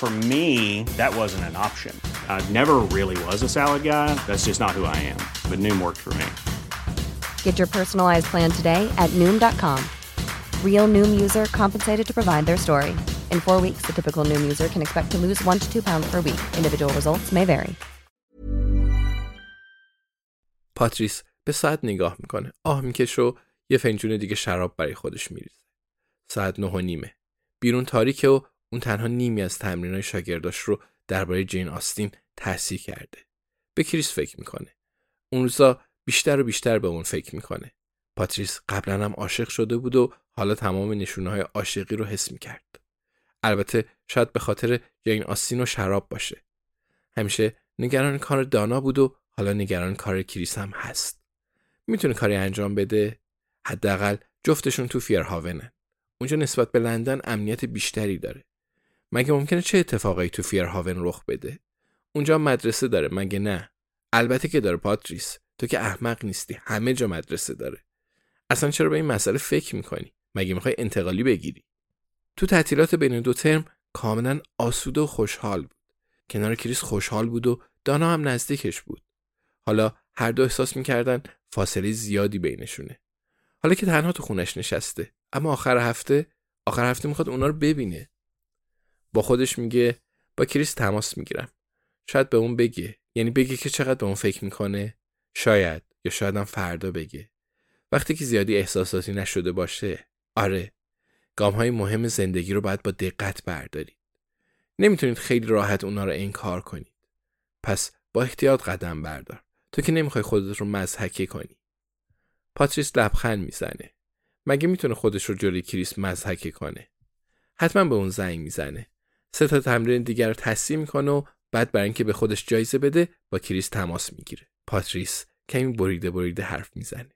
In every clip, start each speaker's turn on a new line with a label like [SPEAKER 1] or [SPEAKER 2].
[SPEAKER 1] For me, that wasn't an option. I never really was a salad guy. That's just not who I am. But Noom worked for me.
[SPEAKER 2] Get your personalized plan today at Noom.com. Real Noom user compensated to provide their story. In four weeks, the typical Noom user can expect to lose one to two pounds per week. Individual results may vary.
[SPEAKER 3] پاتریس به ساعت نگاه میکنه. آه میکشه و یه فنجون دیگه شراب برای خودش میریزه. ساعت نه و نیمه. بیرون تاریکه و اون تنها نیمی از تمرینای شاگرداش رو درباره جین آستین تحصیل کرده. به کریس فکر می‌کنه. اون روزا بیشتر و بیشتر به اون فکر می‌کنه. پاتریس قبلا هم عاشق شده بود و حالا تمام نشونه های عاشقی رو حس می‌کرد. البته شاید به خاطر جین آستین و شراب باشه. همیشه نگران کار دانا بود و حالا نگران کار کریس هم هست. می‌تونه کاری انجام بده؟ حداقل جفتشون تو فیرهاونن. اونجا نسبت به لندن امنیت بیشتری داره. مگه ممکنه چه اتفاقایی تو فیرهاون رخ بده؟ اونجا مدرسه داره مگه نه؟ البته که داره پاتریس. تو که احمق نیستی. همه جا مدرسه داره. اصلا چرا به این مسئله فکر می‌کنی؟ مگه می‌خوای انتقالی بگیری؟ تو تعطیلات بین دو ترم کاملا آسوده و خوشحال بود. کنار کریس خوشحال بود و دانا هم نزدیکش بود. حالا هر دو احساس می‌کردن فاصله زیادی بینشونه. حالا که تنها تو خونش نشسته اما آخر هفته آخر هفته می‌خواد اونا رو ببینه. با خودش میگه با کریس تماس می‌گیرم. شاید به اون بگه. یعنی بگه که چقدر به اون فکر می‌کنه. شاید. یا شاید هم فردا بگه. وقتی که زیادی احساساتی نشده باشه. آره. گام های مهم زندگی رو باید با دقت بردارید. نمی‌تونید خیلی راحت اونا رو انکار کنید. پس با احتیاط قدم بردار. تو که نمی‌خوای خودت رو مضحکه کنی. پاتریس لبخند می‌زنه. مگه می‌تونه خودش رو جلوی کریس مضحکه کنه؟ حتما به اون زنگ می‌زنه. سه تا تمرین دیگر رو تصحیح می‌کنه و بعد برای اینکه به خودش جایزه بده با کریس تماس می‌گیره. پاتریس کمی بریده بریده حرف می‌زنه.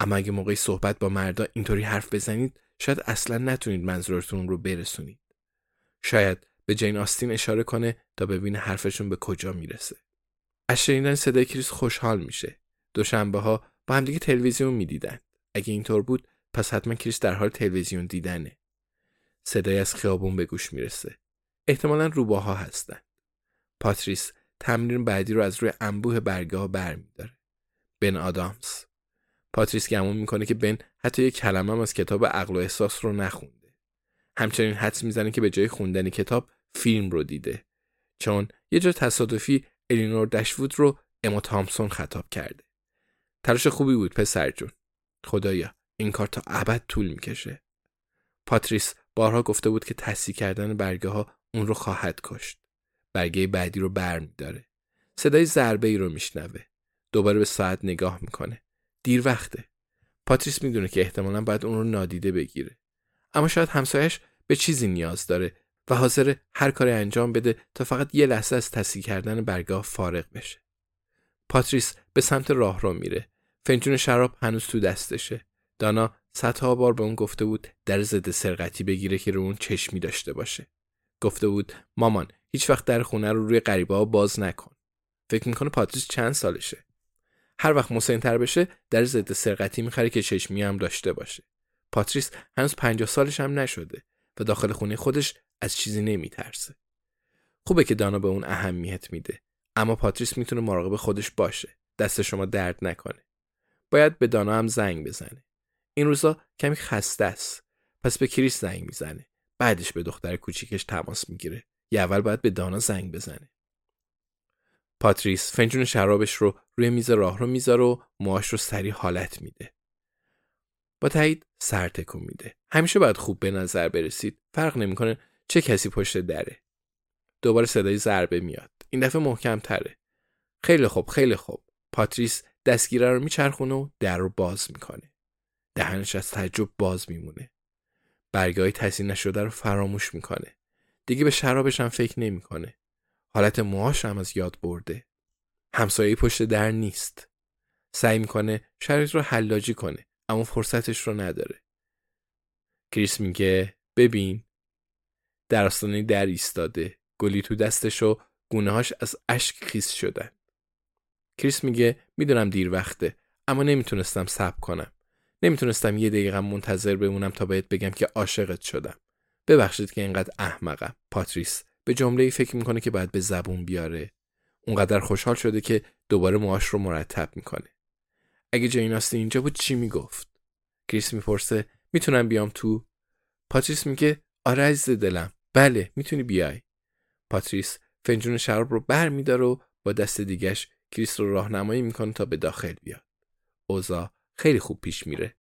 [SPEAKER 3] اما اگه موقعی صحبت با مردا اینطوری حرف بزنید شاید اصلا نتونید منظورتون رو برسونید. شاید به جین آستین اشاره کنه تا ببینه حرفشون به کجا می‌رسه. از شنیدن صدای کریس خوشحال میشه. دوشنبه ها با همدیگه تلویزیون می‌دیدن. اگه اینطور بود پس حتما کریس در حال تلویزیون دیدنه. صدای از خیابون به گوش می‌رسه. احتمالا روباها هستن. پاتریس تمرین بعدی رو از روی انبوه برگه ها برمیداره. بن آدامز. پاتریس گمون می‌کنه که بن حتی یک کلمه از کتاب عقل و احساس رو نخونده. همچنین حدس می‌زنه که به جای خوندن کتاب فیلم رو دیده. چون یه جا تصادفی الینور دشوود رو اما تامسون خطاب کرده. تلاش خوبی بود پسر جون. خدایا این کار تا ابد طول می‌کشه. پاتریس بارها گفته بود که تصحیح کردن برگه ها اون رو خواهد کشت. برگه بعدی رو بر میداره صدای ضربه ای رو میشنوه. دوباره به ساعت نگاه می‌کنه. دیر وقته. پاتریس می‌دونه که احتمالا باید اون رو نادیده بگیره. اما شاید همسایش به چیزی نیاز داره و حاضر هر کاری انجام بده تا فقط یه لحظه از تصحیح کردن برگاه فارغ بشه. پاتریس به سمت راه رو میره. فنجون شراب هنوز تو دستشه. دانا صدها بار به اون گفته بود در ضد سرقتی بگیره که رو اون چشمی داشته باشه. گفته بود مامان هیچ وقت در خونه رو روی غریبه باز نکن. فکر می‌کنه پاتریس چند سالشه. هر وقت مسنتر بشه در ضد سرقتی می‌خره که چشمی هم داشته باشه. پاتریس هنوز پنجاه سالش هم نشده و داخل خونه خودش از چیزی نمیترسه. خوبه که دانا به اون اهمیت میده اما پاتریس می‌تونه مراقب خودش باشه. دست شما درد نکنه. باید به دانا هم زنگ بزنه. این روزا کمی خسته است. پس به کریس زنگ می‌زنه. بعدش به دختر کوچیکش تماس می‌گیره. یا اول باید به دانا زنگ بزنه. پاتریس فنجون شرابش رو روی میز راهرو می‌ذاره و موهاش رو سریع حالت میده. با تایید سر تکون میده. همیشه باید خوب به نظر برسید. فرق نمی‌کنه چه کسی پشت دره. دوباره صدای ضربه میاد. این دفعه محکم تره خیلی خوب خیلی خوب. پاتریس دستگیره رو میچرخونه و در رو باز می‌کنه. دهنش از تعجب باز میمونه. برگاه تحصیل نشده رو فراموش می‌کنه. دیگه به شرابش هم فکر نمی‌کنه. حالت موهاش هم از یاد برده. همسایه پشت در نیست. سعی می‌کنه شرایط رو حلاجی کنه اما فرصتش رو نداره. کریس میگه ببین. در آستانه در ایستاده. گلی تو دستش و گونههاش از اشک خیس شدن. کریس میگه می‌دونم دیر وقته اما نمی‌تونستم صبر کنم. نمی‌تونستم یه دقیقه منتظر بمونم تا بهت بگم که عاشقت شدم. ببخشید که اینقدر احمقم. پاتریس به جمله ای فکر می‌کنه که باید به زبون بیاره. اونقدر خوشحال شده که دوباره موهاش رو مرتب می‌کنه. اگه جین آستین اینجا بود چی می‌گفت؟ کریس می‌پرسه می‌تونم بیام تو؟ پاتریس میگه آره عزیز دلم. بله می‌تونی بیای. پاتریس فنجون شراب رو بر و با دست دیگش کریس رو راهنمایی می‌کنه تا به داخل بیاد. اوزا خیلی خوب پیش میره.